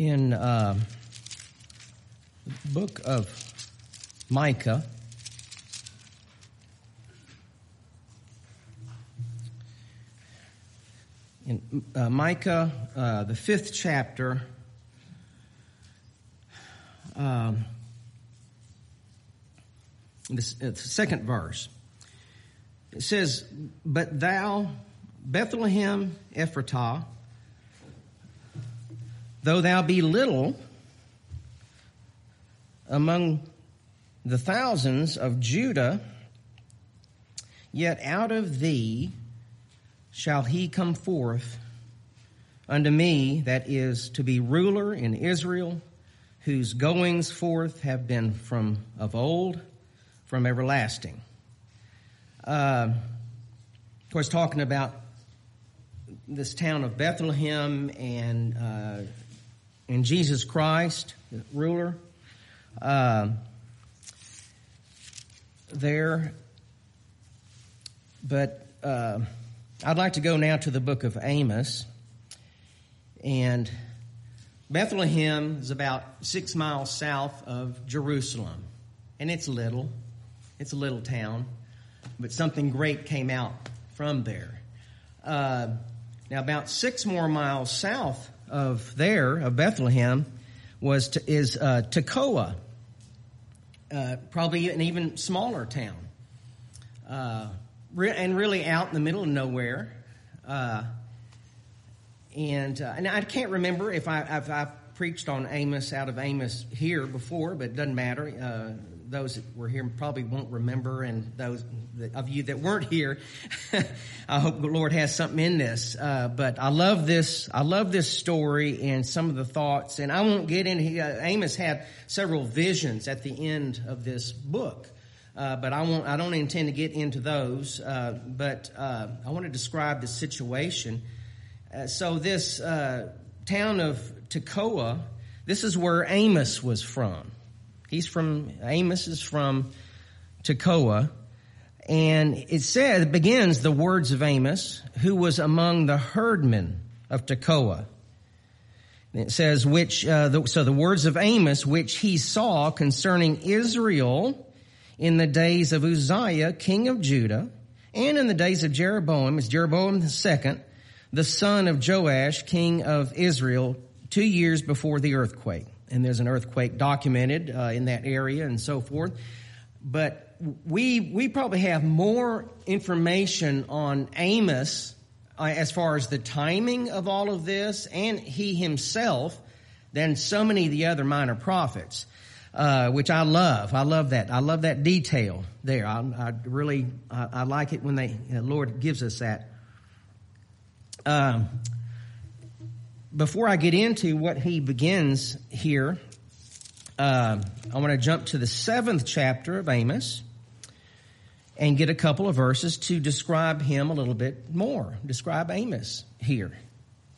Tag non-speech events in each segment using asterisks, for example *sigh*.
in uh, the book of Micah. In uh, Micah, uh, the fifth chapter, um, this, uh, the second verse, it says, But thou, Bethlehem Ephratah, though thou be little among the thousands of Judah, yet out of thee shall he come forth unto me that is to be ruler in Israel, whose goings forth have been from of old, from everlasting. Uh, of course, talking about this town of Bethlehem and uh, and Jesus Christ, the ruler, uh, there. But uh, I'd like to go now to the book of Amos. And Bethlehem is about six miles south of Jerusalem. And it's little, it's a little town, but something great came out from there. Uh, now, about six more miles south of there, of Bethlehem, was to, is uh, Tekoa, uh, probably an even smaller town, uh, re- and really out in the middle of nowhere. Uh, and uh, and I can't remember if I, if I preached on Amos out of Amos here before, but it doesn't matter. Those that were here probably won't remember, and those of you that weren't here, *laughs* I hope the Lord has something in this. Uh, but I love this. I love this story and some of the thoughts, and I won't get into. Uh, Amos had several visions at the end of this book. Uh, but I won't. I don't intend to get into those. Uh, but uh, I want to describe the situation. Uh, so this town of Tekoa, this is where Amos was from. He's from, Amos is from Tekoa. And it says, it begins the words of Amos, who was among the herdmen of Tekoa. And it says, which, uh, the, so the words of Amos, which he saw concerning Israel in the days of Uzziah, king of Judah, and in the days of Jeroboam, is Jeroboam the second, the son of Joash, king of Israel, two years before the earthquake and there's an earthquake documented uh, in that area and so forth. But we we probably have more information on Amos uh, as far as the timing of all of this and he himself than so many of the other minor prophets. Uh, which I love. I love that. I love that detail there. I, I really, I, I, like it when the Lord gives us that. Um, before I get into what he begins here, uh, I want to jump to the seventh chapter of Amos and get a couple of verses to describe him a little bit more. Describe Amos here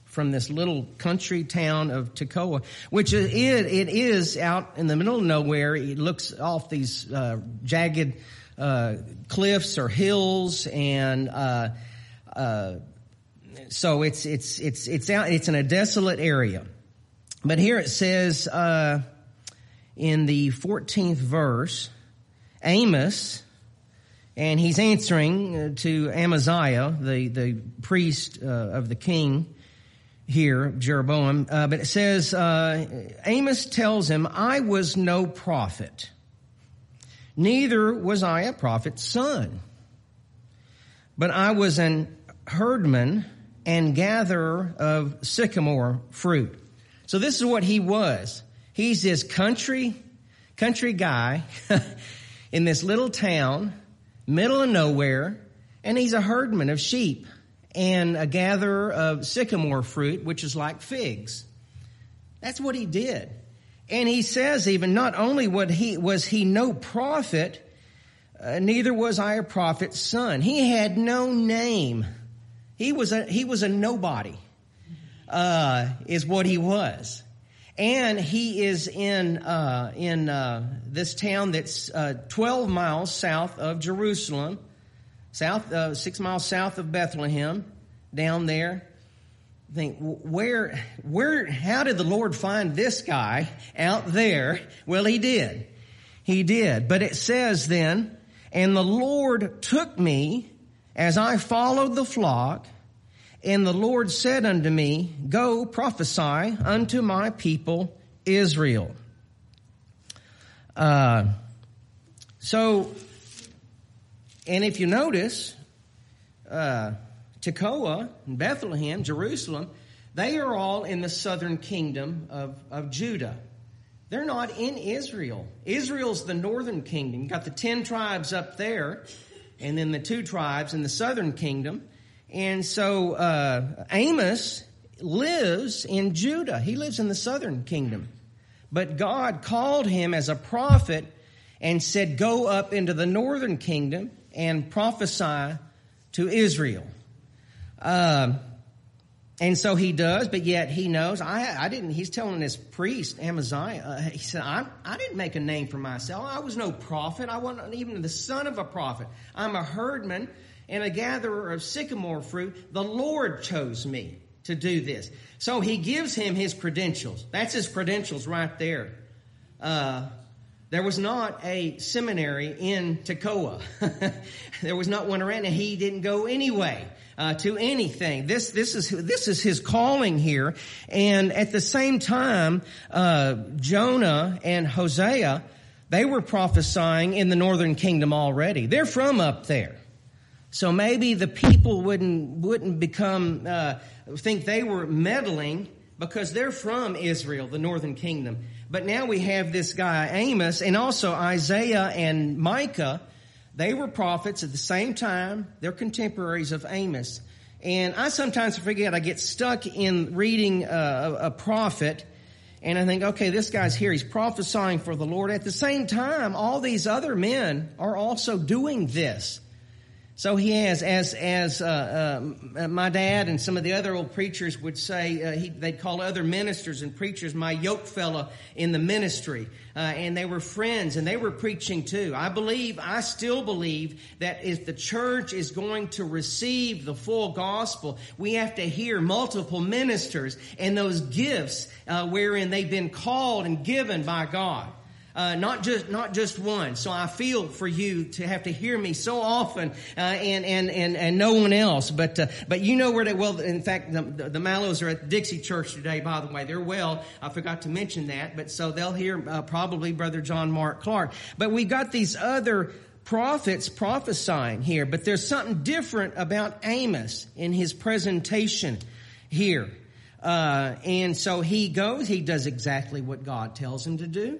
from this little country town of Tekoa, which it, it is out in the middle of nowhere. It looks off these uh, jagged uh, cliffs or hills and uh, uh so it's it's it's it's out. It's in a desolate area. But here it says uh, in the 14th verse, Amos, and he's answering uh, to Amaziah, the the priest uh, of the king here, Jeroboam. Uh, but it says uh, Amos tells him, "I was no prophet, neither was I a prophet's son, but I was an herdman." And gatherer of sycamore fruit. So this is what he was. He's this country, country guy *laughs* in this little town, middle of nowhere, and he's a herdman of sheep and a gatherer of sycamore fruit, which is like figs. That's what he did. And he says even not only what he, was he no prophet, uh, neither was I a prophet's son. He had no name he was a, he was a nobody, uh, is what he was. And he is in, uh, in, uh, this town that's, uh, 12 miles south of Jerusalem, south, uh, six miles south of Bethlehem, down there. think where where how did the Lord find this guy out there? Well, he did. He did. But it says then, and the Lord took me as I followed the flock, and the Lord said unto me, Go prophesy unto my people Israel. Uh, so, and if you notice, uh, Tekoa, and Bethlehem, Jerusalem, they are all in the southern kingdom of, of Judah. They're not in Israel. Israel's the northern kingdom. You've got the ten tribes up there, and then the two tribes in the southern kingdom. And so uh, Amos lives in Judah. He lives in the southern kingdom. But God called him as a prophet and said, Go up into the northern kingdom and prophesy to Israel. Um, and so he does, but yet he knows. I, I didn't. He's telling this priest Amaziah. Uh, he said, I, "I didn't make a name for myself. I was no prophet. I wasn't even the son of a prophet. I'm a herdman and a gatherer of sycamore fruit. The Lord chose me to do this." So he gives him his credentials. That's his credentials right there. Uh, there was not a seminary in Tekoa. *laughs* there was not one around, and he didn't go anyway uh, to anything. This this is this is his calling here, and at the same time, uh, Jonah and Hosea they were prophesying in the northern kingdom already. They're from up there, so maybe the people wouldn't wouldn't become uh, think they were meddling because they're from Israel, the northern kingdom. But now we have this guy Amos, and also Isaiah and Micah they were prophets at the same time. They're contemporaries of Amos. And I sometimes forget, I get stuck in reading a, a prophet and I think, okay, this guy's here. He's prophesying for the Lord. At the same time, all these other men are also doing this. So he has, as as uh, uh, my dad and some of the other old preachers would say, uh, he, they'd call other ministers and preachers my yoke fellow in the ministry, uh, and they were friends and they were preaching too. I believe, I still believe that if the church is going to receive the full gospel, we have to hear multiple ministers and those gifts uh, wherein they've been called and given by God. Uh, not just not just one. So I feel for you to have to hear me so often, uh, and and and and no one else. But uh, but you know where they well. In fact, the, the, Mallows are at Dixie Church today. By the way, they're well. I forgot to mention that, but so they'll hear uh, probably Brother John Mark Clark. But we got these other prophets prophesying here. But there's something different about Amos in his presentation here. Uh, and so he goes. He does exactly what God tells him to do.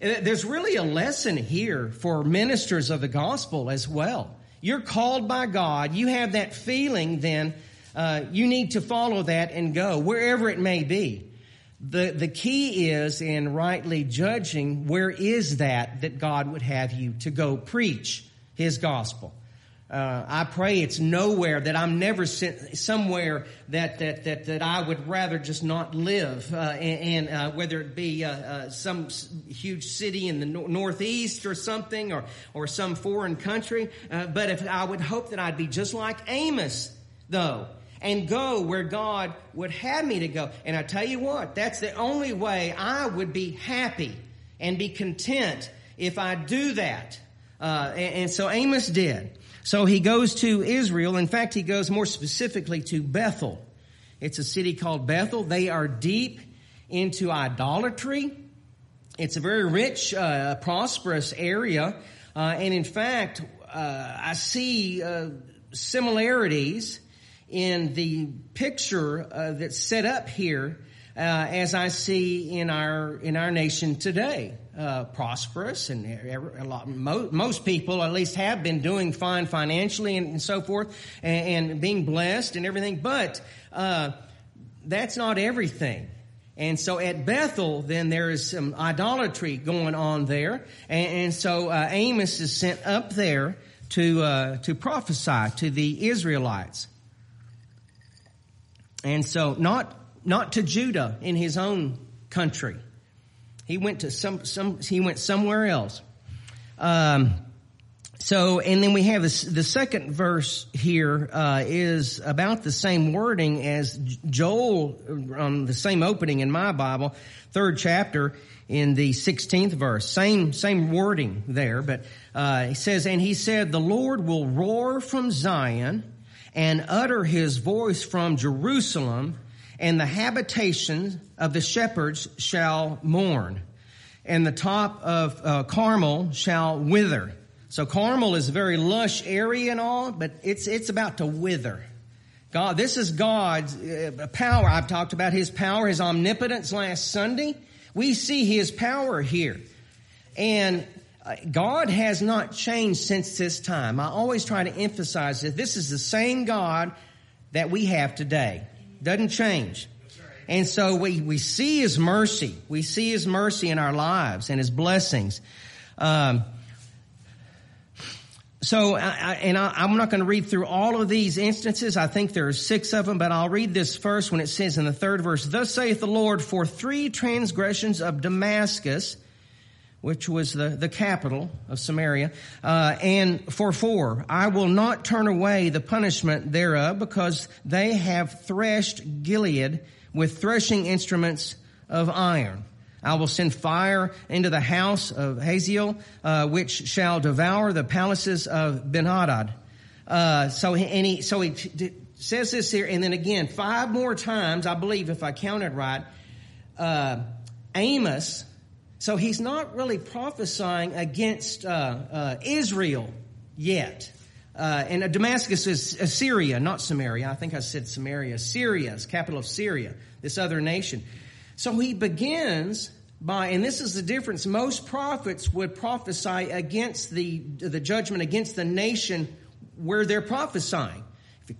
There's really a lesson here for ministers of the gospel as well. You're called by God. You have that feeling then, uh, you need to follow that and go wherever it may be. The, the key is in rightly judging where is that that God would have you to go preach His gospel. Uh, I pray it's nowhere that I'm never sent somewhere that that that that I would rather just not live, uh, and, and uh, whether it be uh, uh, some huge city in the no- northeast or something, or or some foreign country. Uh, but if I would hope that I'd be just like Amos, though, and go where God would have me to go. And I tell you what, that's the only way I would be happy and be content if I do that. and, and so Amos did. So he goes to Israel. In fact, he goes more specifically to Bethel. It's a city called Bethel. They are deep into idolatry. It's a very rich, uh, prosperous area. Uh, and in fact, uh, I see uh, similarities in the picture uh, that's set up here uh, as I see in our in our nation today. Uh, prosperous and a lot, most people at least have been doing fine financially and, and so forth and, and, being blessed and everything, but uh, that's not everything. And so at Bethel, then there is some idolatry going on there, and, and so uh, Amos is sent up there to uh, to prophesy to the Israelites. And so not not to Judah in his own country. He went to some, some he went somewhere else. Um, So, and then we have this, the second verse here uh, is about the same wording as Joel on the same opening in my Bible, third chapter in the 16th verse. Same, same wording there, but uh, he says, and he said, the Lord will roar from Zion and utter his voice from Jerusalem, and the habitation of the shepherds shall mourn, and the top of uh, Carmel shall wither so Carmel is a very lush area and all, but it's, it's about to wither. God, this is God's uh, power. I've talked about His power, His omnipotence last Sunday. We see His power here. And uh, God has not changed since this time. I always try to emphasize that this is the same God that we have today. Doesn't change. And so we, we see His mercy. We see His mercy in our lives and His blessings. Um, so, I, and I, am not going to read through all of these instances. I think there are six of them, but I'll read this first when it says in the third verse, Thus saith the Lord, for three transgressions of Damascus, which was the, the capital of Samaria, uh, and for four, I will not turn away the punishment thereof, because they have threshed Gilead with threshing instruments of iron. I will send fire into the house of Hazael, uh, which shall devour the palaces of Benhadad. Uh, so, and he, so he t- says this here, and then again, five more times, I believe, if I counted right, uh, Amos. So he's not really prophesying against uh, uh, Israel yet. Uh, and Damascus is Assyria, not Samaria. I think I said Samaria. Syria is capital of Syria, this other nation. So he begins by, and this is the difference, most prophets would prophesy against the, the judgment against the nation where they're prophesying.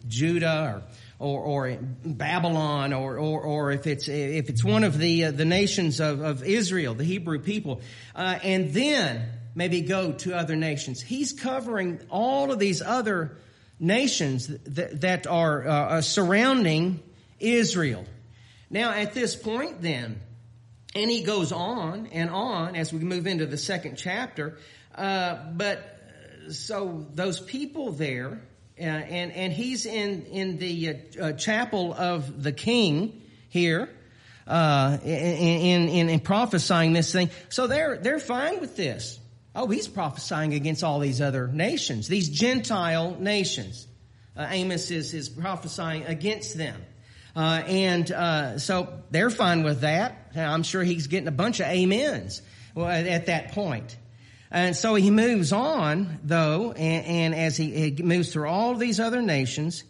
Judah or, or, or Babylon or, or, or, if it's, if it's one of the, uh, the nations of, of Israel, the Hebrew people, uh, and then maybe go to other nations. He's covering all of these other nations that, that are uh, surrounding Israel. Now, at this point, then, and he goes on and on as we move into the second chapter. Uh, but uh, so those people there, uh, and and he's in in the uh, uh chapel of the king here, uh, in, in in prophesying this thing. So they're they're fine with this. Oh, he's prophesying against all these other nations, these Gentile nations. Amos is is prophesying against them. Uh, and uh, so they're fine with that. I'm sure he's getting a bunch of amens at that point. And so he moves on, though, and, and as he, he, moves through all these other nations,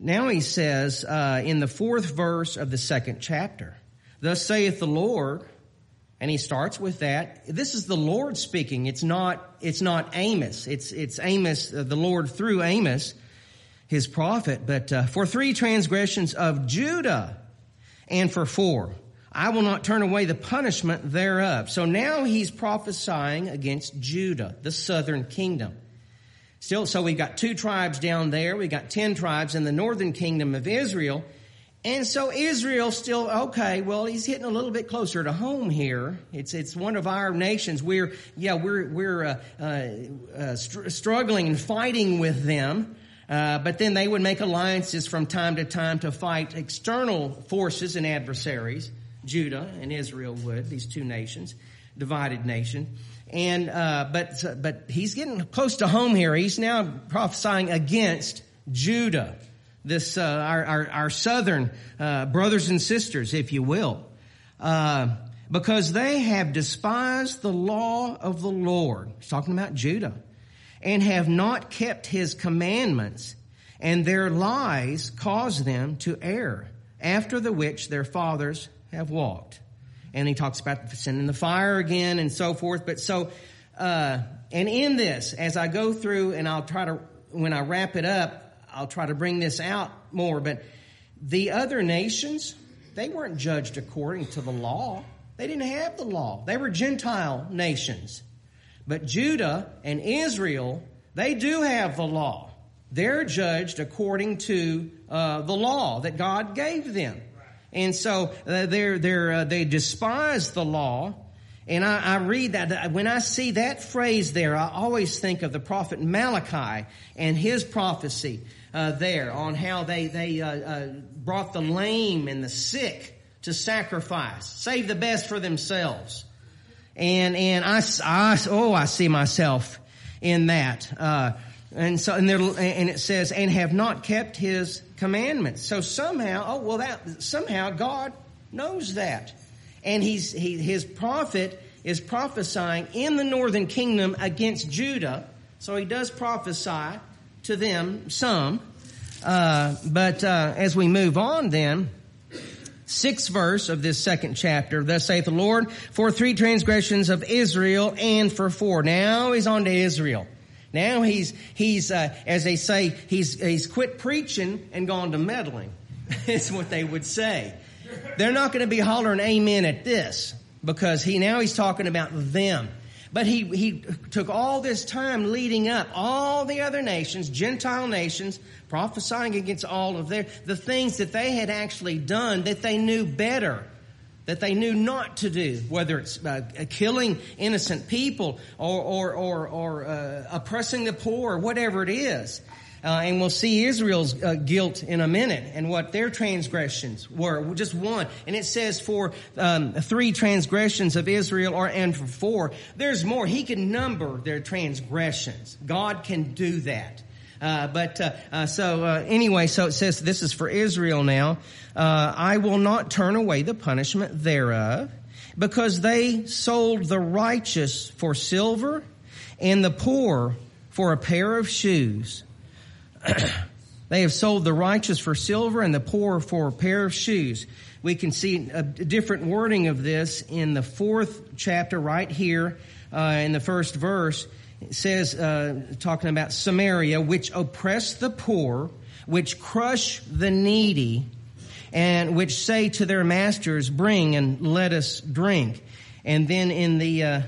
now he says uh, in the fourth verse of the second chapter, Thus saith the Lord, and he starts with that. This is the Lord speaking. It's not, it's not Amos. It's, it's Amos, uh, the Lord through Amos his prophet. But uh, for three transgressions of Judah, and for four, I will not turn away the punishment thereof. So now he's prophesying against Judah, the southern kingdom. Still, so we've got two tribes down there. We've got ten tribes in the northern kingdom of Israel. And so Israel still, okay, well, he's hitting a little bit closer to home here. It's, it's one of our nations. We're, yeah, we're, we're, uh, uh, uh, str- struggling and fighting with them. Uh, but then they would make alliances from time to time to fight external forces and adversaries. Judah and Israel would, these two nations, divided nation. And, uh, but, but he's getting close to home here. He's now prophesying against Judah, this, uh, our, our, our, southern, uh, brothers and sisters, if you will. Uh, because they have despised the law of the Lord. He's talking about Judah and have not kept his commandments, and their lies cause them to err, after the which their fathers have walked. And he talks about sending the fire again and so forth. But so, uh, and in this, as I go through, and I'll try to, when I wrap it up, I'll try to bring this out more. But the other nations, they weren't judged according to the law. They didn't have the law. They were Gentile nations. But Judah and Israel, they do have the law. They're judged according to uh, the law that God gave them. And so uh, they're, they're, uh, they despise the law And I, I, read that, when I see that phrase there, I always think of the prophet Malachi and his prophecy uh, there on how they, they uh, uh, brought the lame and the sick to sacrifice, save the best for themselves. And, and I, I oh, I see myself in that. Uh, and so, and, there, and it says, and have not kept his commandments. So somehow, oh, well, that, somehow God knows that and he's, he, his prophet is prophesying in the northern kingdom against Judah. So he does prophesy to them some. Uh, but uh, as we move on then, sixth verse of this second chapter, thus saith the Lord, for three transgressions of Israel and for four. Now he's on to Israel. Now he's, he's, uh, as they say, he's, he's quit preaching and gone to meddling. *laughs* Is what they would say. They're not going to be hollering amen at this because he now he's talking about them. But he, he took all this time leading up, all the other nations, Gentile nations, prophesying against all of their, the things that they had actually done that they knew better, that they knew not to do, whether it's uh, killing innocent people or, or, or, or uh, oppressing the poor, or whatever it is. Uh, and we'll see Israel's uh, guilt in a minute and what their transgressions were. Just one. And it says for um, three transgressions of Israel or and for four. There's more. He can number their transgressions. God can do that. Uh, but uh, uh, so uh, anyway, so it says this is for Israel now. I will not turn away the punishment thereof, because they sold the righteous for silver, and the poor for a pair of shoes. *clears throat* they have sold the righteous for silver and the poor for a pair of shoes. We can see a different wording of this in the fourth chapter right here uh, in the first verse. Says, uh, talking about Samaria, which oppress the poor, which crush the needy, and which say to their masters, bring and let us drink. And then in the, uh,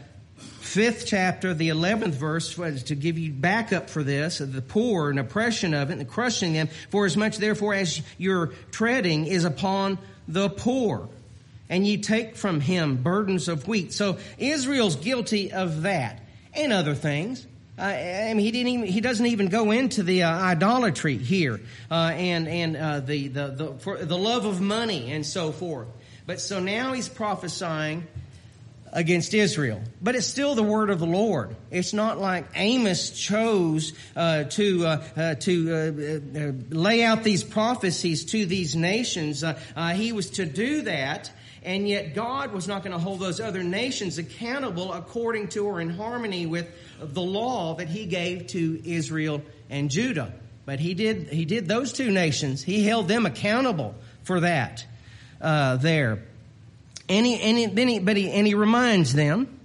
fifth chapter, the 11th verse, to give you backup for this, the poor and oppression of it and crushing them, for as much therefore as your treading is upon the poor. And ye take from him burdens of wheat. So Israel's guilty of that and other things. Uh, I mean, he didn't even, he doesn't even go into the uh, idolatry here, uh, and, and, uh, the, the, the, for the love of money and so forth. But so now he's prophesying against Israel. But it's still the word of the Lord. It's not like Amos chose uh, to uh, to lay out these prophecies to these nations. He was to do that, and yet God was not going to hold those other nations accountable according to or in harmony with the law that He gave to Israel and Judah. But He did He did those two nations. He held them accountable for that uh, there. He, and he, then he, but he, and he reminds them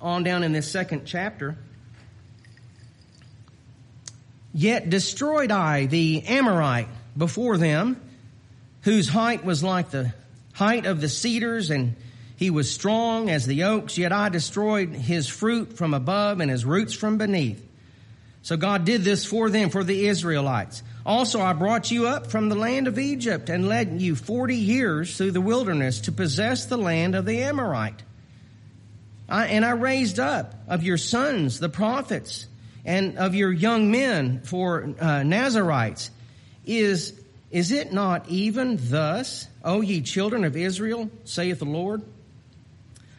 on down in this second chapter. Yet destroyed I the Amorite before them, whose height was like the height of the cedars, and he was strong as the oaks. Yet I destroyed his fruit from above and his roots from beneath. So God did this for them, for the Israelites. Also, I brought you up from the land of Egypt and led you 40 years through the wilderness to possess the land of the Amorite. I, and I raised up of your sons, the prophets, and of your young men for uh, Nazarites. Is, is it not even thus, O ye children of Israel, saith the Lord?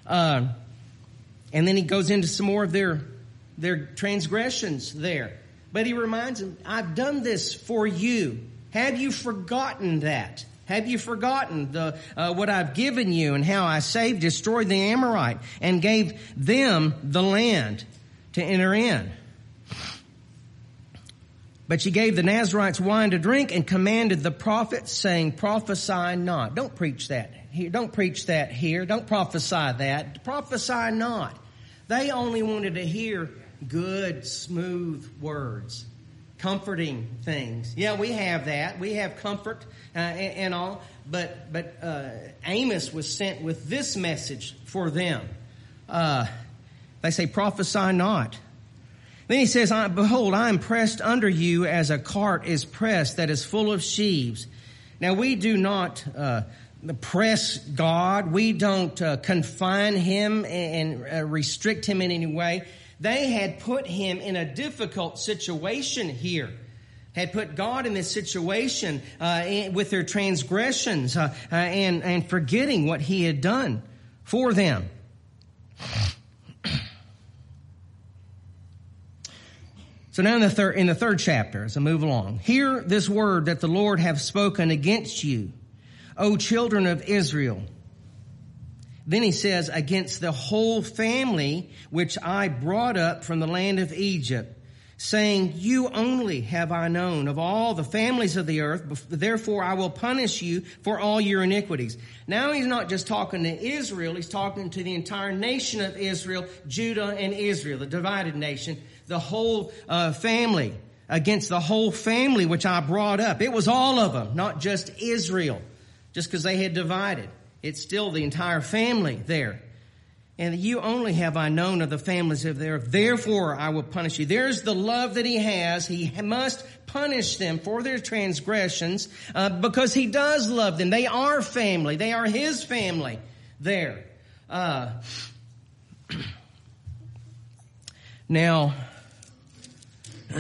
Uh, and then he goes into some more of their, their transgressions there. But he reminds them, I've done this for you. Have you forgotten that? Have you forgotten the, uh, what I've given you and how I saved, destroyed the Amorite and gave them the land to enter in? But she gave the Nazarites wine to drink and commanded the prophets saying, prophesy not. Don't preach that here. Don't preach that here. Don't prophesy that. Prophesy not. They only wanted to hear good, smooth words, comforting things. Yeah, we have that. We have comfort uh, and, and, all. But but uh, Amos was sent with this message for them. Uh, they say, "Prophesy not." Then he says, "Behold, I am pressed under you as a cart is pressed that is full of sheaves." Now we do not uh, press God. We don't uh, confine him and, uh, restrict him in any way. They had put him in a difficult situation here. Had put God in this situation uh, with their transgressions uh, uh, and and forgetting what He had done for them. So now in the third in the third chapter, as I move along, hear this word that the Lord have spoken against you, O children of Israel. Then he says, against the whole family which I brought up from the land of Egypt, saying, You only have I known of all the families of the earth, therefore I will punish you for all your iniquities. Now he's not just talking to Israel, he's talking to the entire nation of Israel, Judah and Israel, the divided nation, the whole uh, family, against the whole family which I brought up. It was all of them, not just Israel, just because they had divided. It's still the entire family there. And you only have I known of the families of there. Therefore I will punish you. There's the love that he has. He must punish them for their transgressions uh, because he does love them. They are family. They are his family there. Uh, *clears throat* now, *clears throat*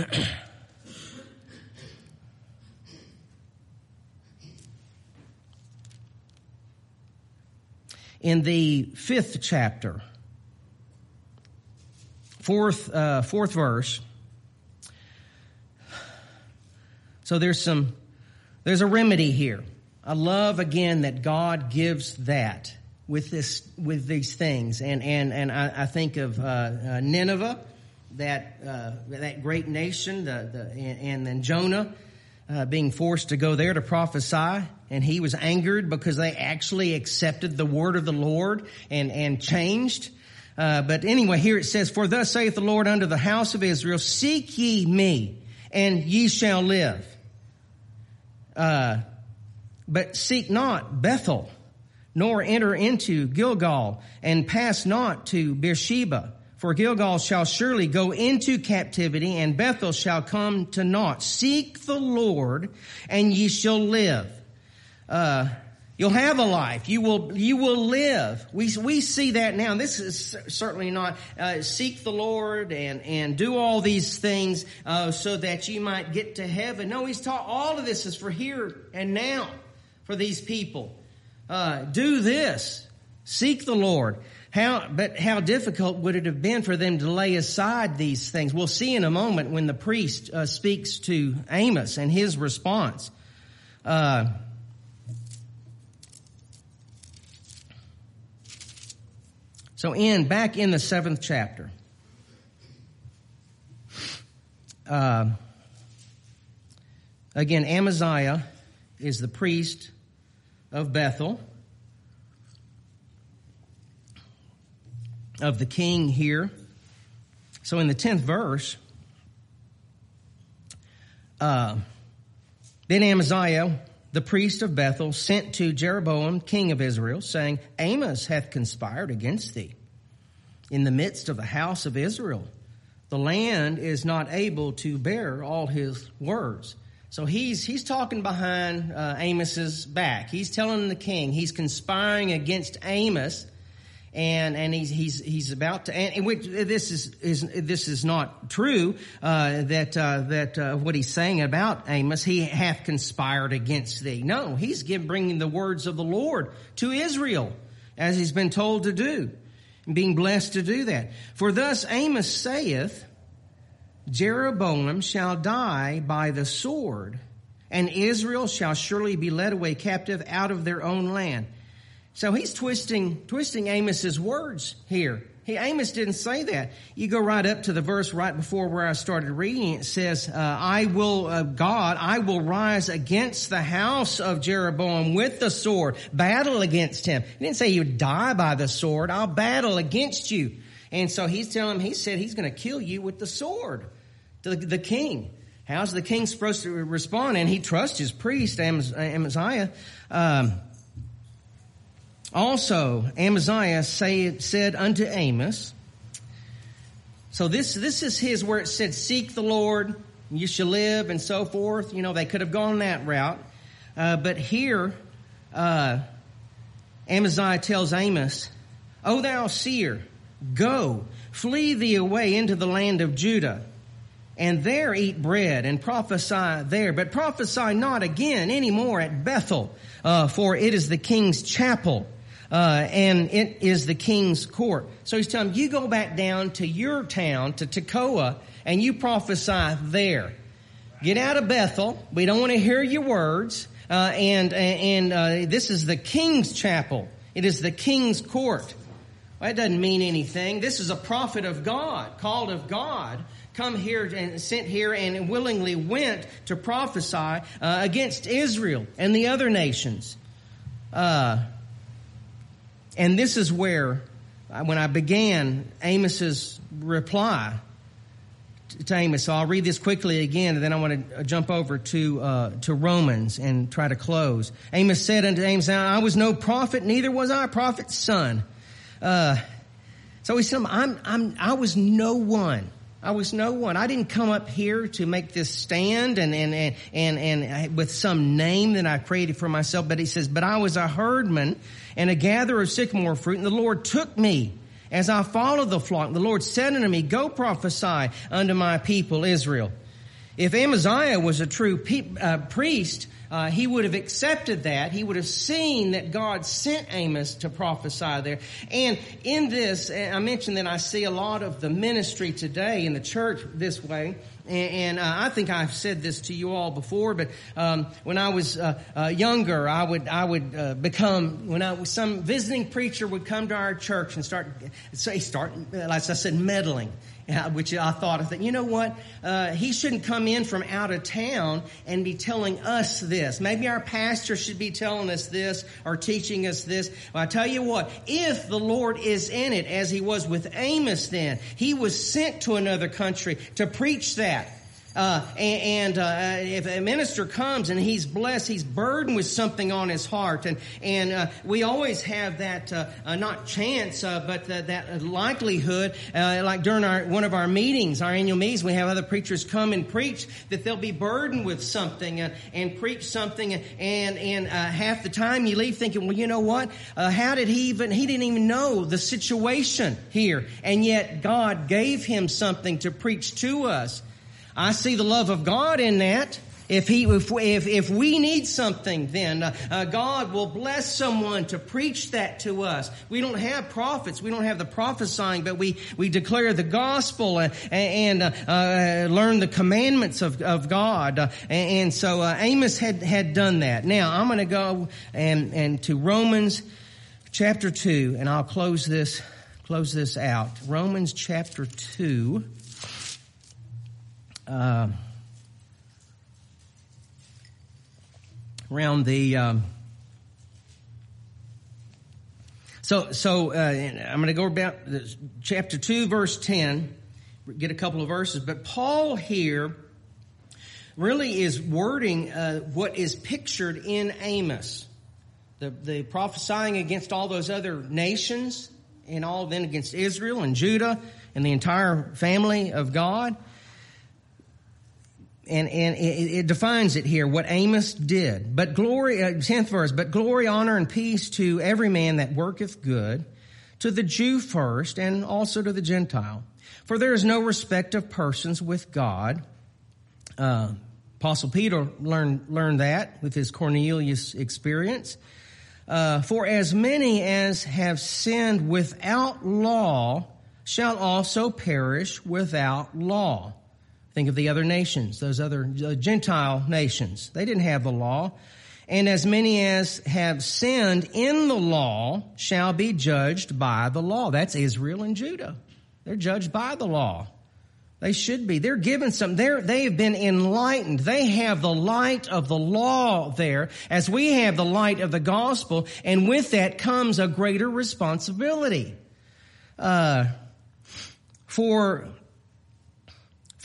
in the fifth chapter, fourth, uh, fourth verse. So there's some, there's a remedy here. I love again that God gives that with this, with these things. And, and, and I, I think of, uh, uh, Nineveh, that, uh, that great nation, the, the, and then Jonah, uh, being forced to go there to prophesy, and he was angered because they actually accepted the word of the Lord and and changed. Uh, but anyway, here it says, "For thus saith the Lord unto the house of Israel: Seek ye me, and ye shall live. Uh, but seek not Bethel, nor enter into Gilgal, and pass not to Beersheba." For Gilgal shall surely go into captivity and Bethel shall come to naught. Seek the Lord and ye shall live. Uh, you'll have a life. You will, you will live. We, we see that now. This is certainly not, uh, seek the Lord and, and do all these things, uh, so that you might get to heaven. No, he's taught all of this is for here and now for these people. Uh, do this. Seek the Lord. How, but how difficult would it have been for them to lay aside these things? We'll see in a moment when the priest uh, speaks to Amos and his response. Uh, so, in back in the seventh chapter, uh, again, Amaziah is the priest of Bethel. Of the king here. So in the 10th verse, uh, then Amaziah, the priest of Bethel, sent to Jeroboam, king of Israel, saying, Amos hath conspired against thee in the midst of the house of Israel. The land is not able to bear all his words. So he's he's talking behind uh, Amos's back. He's telling the king he's conspiring against Amos and and he's he's he's about to and, which, this is is this is not true uh, that uh, that uh, what he's saying about Amos. He hath conspired against thee. No he's give, bringing the words of the Lord to Israel as he's been told to do and being blessed to do that. For thus Amos saith Jeroboam shall die by the sword and Israel shall surely be led away captive out of their own land so he's twisting, twisting Amos's words here. He, Amos didn't say that. You go right up to the verse right before where I started reading. It says, uh, I will, uh, God, I will rise against the house of Jeroboam with the sword, battle against him. He didn't say he would die by the sword. I'll battle against you. And so he's telling him, he said he's going to kill you with the sword. The, the king. How's the king supposed to respond? And he trusts his priest, Amaziah. Um, also, Amaziah say, said unto Amos, so this, this is his where it said, seek the Lord, you shall live, and so forth. You know, they could have gone that route. Uh, but here, uh, Amaziah tells Amos, O thou seer, go, flee thee away into the land of Judah, and there eat bread and prophesy there. But prophesy not again any more at Bethel, uh, for it is the king's chapel. Uh, and it is the king's court. So he's telling him, you go back down to your town, to Tekoa, and you prophesy there. Get out of Bethel. We don't want to hear your words. Uh, and and uh, this is the king's chapel. It is the king's court. Well, that doesn't mean anything. This is a prophet of God, called of God, come here and sent here and willingly went to prophesy uh, against Israel and the other nations. Uh, and this is where, uh, when I began Amos's reply to Amos, so I'll read this quickly again, and then I want to jump over to uh, to Romans and try to close. Amos said unto Amos, "I was no prophet, neither was I a prophet's son." Uh, so he said, "I'm, I'm, I was no one." I was no one. I didn't come up here to make this stand and, and, and, and, and uh, with some name that I created for myself. But he says, but I was a herdman and a gatherer of sycamore fruit and the Lord took me as I followed the flock. The Lord said unto me, go prophesy unto my people Israel. If Amaziah was a true pe- uh, priest, uh, he would have accepted that. He would have seen that God sent Amos to prophesy there. And in this, I mentioned that I see a lot of the ministry today in the church this way. And, uh, I think I've said this to you all before, but um, when I was uh, uh, younger, I would I would uh, become when I some visiting preacher would come to our church and start say start as I said meddling which I thought, I thought, you know what? Uh, he shouldn't come in from out of town and be telling us this. Maybe our pastor should be telling us this or teaching us this. Well, I tell you what, if the Lord is in it, as he was with Amos then, he was sent to another country to preach that. Uh, and, and uh, if a minister comes and he's blessed, he's burdened with something on his heart, and and uh, we always have that uh, uh, not chance, uh, but that likelihood. like during our one of our meetings, our annual meetings, we have other preachers come and preach that they'll be burdened with something and, and preach something, and and half the time you leave thinking, well, you know what? how did he even? He didn't even know the situation here, and yet God gave him something to preach to us. I see the love of God in that. If he, if, if, if we need something, then uh, uh, God will bless someone to preach that to us. We don't have prophets. We don't have the prophesying, but we, we declare the gospel and, and uh, uh, learn the commandments of, of God. Uh, and, and, so uh, Amos had, had done that. Now I'm going to go and, and to Romans chapter two, and I'll close this, close this out. Romans chapter two uh, around the um, so so uh, I'm going to go about chapter two, verse ten. Get a couple of verses, but Paul here really is wording uh, what is pictured in Amos, the the prophesying against all those other nations and all then against Israel and Judah and the entire family of God and, and it, it, defines it here, what Amos did. But glory, uh, 10th verse, but glory, honor, and peace to every man that worketh good, to the Jew first, and also to the Gentile. For there is no respect of persons with God. Uh, Apostle Peter learned, learned that with his Cornelius experience. Uh, for as many as have sinned without law shall also perish without law. Think of the other nations, those other uh, Gentile nations. They didn't have the law. And as many as have sinned in the law shall be judged by the law. That's Israel and Judah. They're judged by the law. They should be. They're given some, they're, they have been enlightened. They have the light of the law there as we have the light of the gospel. And with that comes a greater responsibility. Uh, for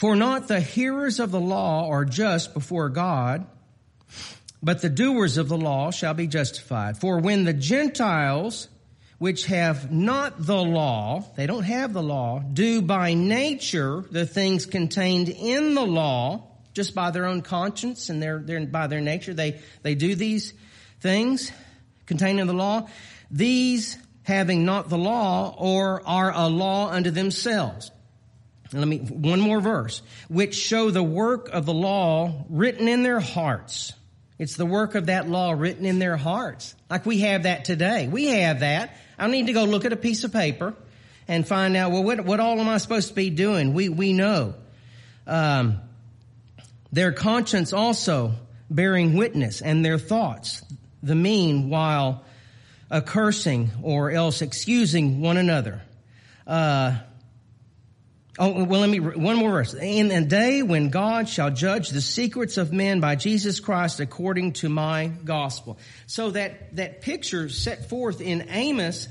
for not the hearers of the law are just before God, but the doers of the law shall be justified. For when the Gentiles, which have not the law, they don't have the law, do by nature the things contained in the law, just by their own conscience and their, their by their nature, they, they do these things. contained in the law, these having not the law or are a law unto themselves. Let me, one more verse, which show the work of the law written in their hearts. It's the work of that law written in their hearts. Like we have that today. We have that. I need to go look at a piece of paper and find out, well, what, what all am I supposed to be doing? We, we know. Um, their conscience also bearing witness and their thoughts, the mean while cursing or else excusing one another. Uh, oh, well, let me, one more verse. In the day when God shall judge the secrets of men by Jesus Christ according to my gospel. So that, that picture set forth in Amos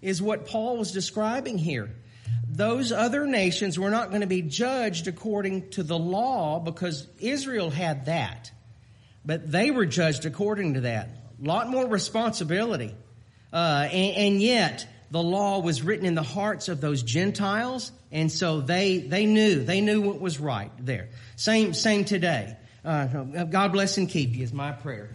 is what Paul was describing here. Those other nations were not going to be judged according to the law because Israel had that. But they were judged according to that. A lot more responsibility. Uh, and, and, yet, the law was written in the hearts of those Gentiles, and so they they knew they knew what was right there. Same same today. Uh, God bless and keep you is my prayer.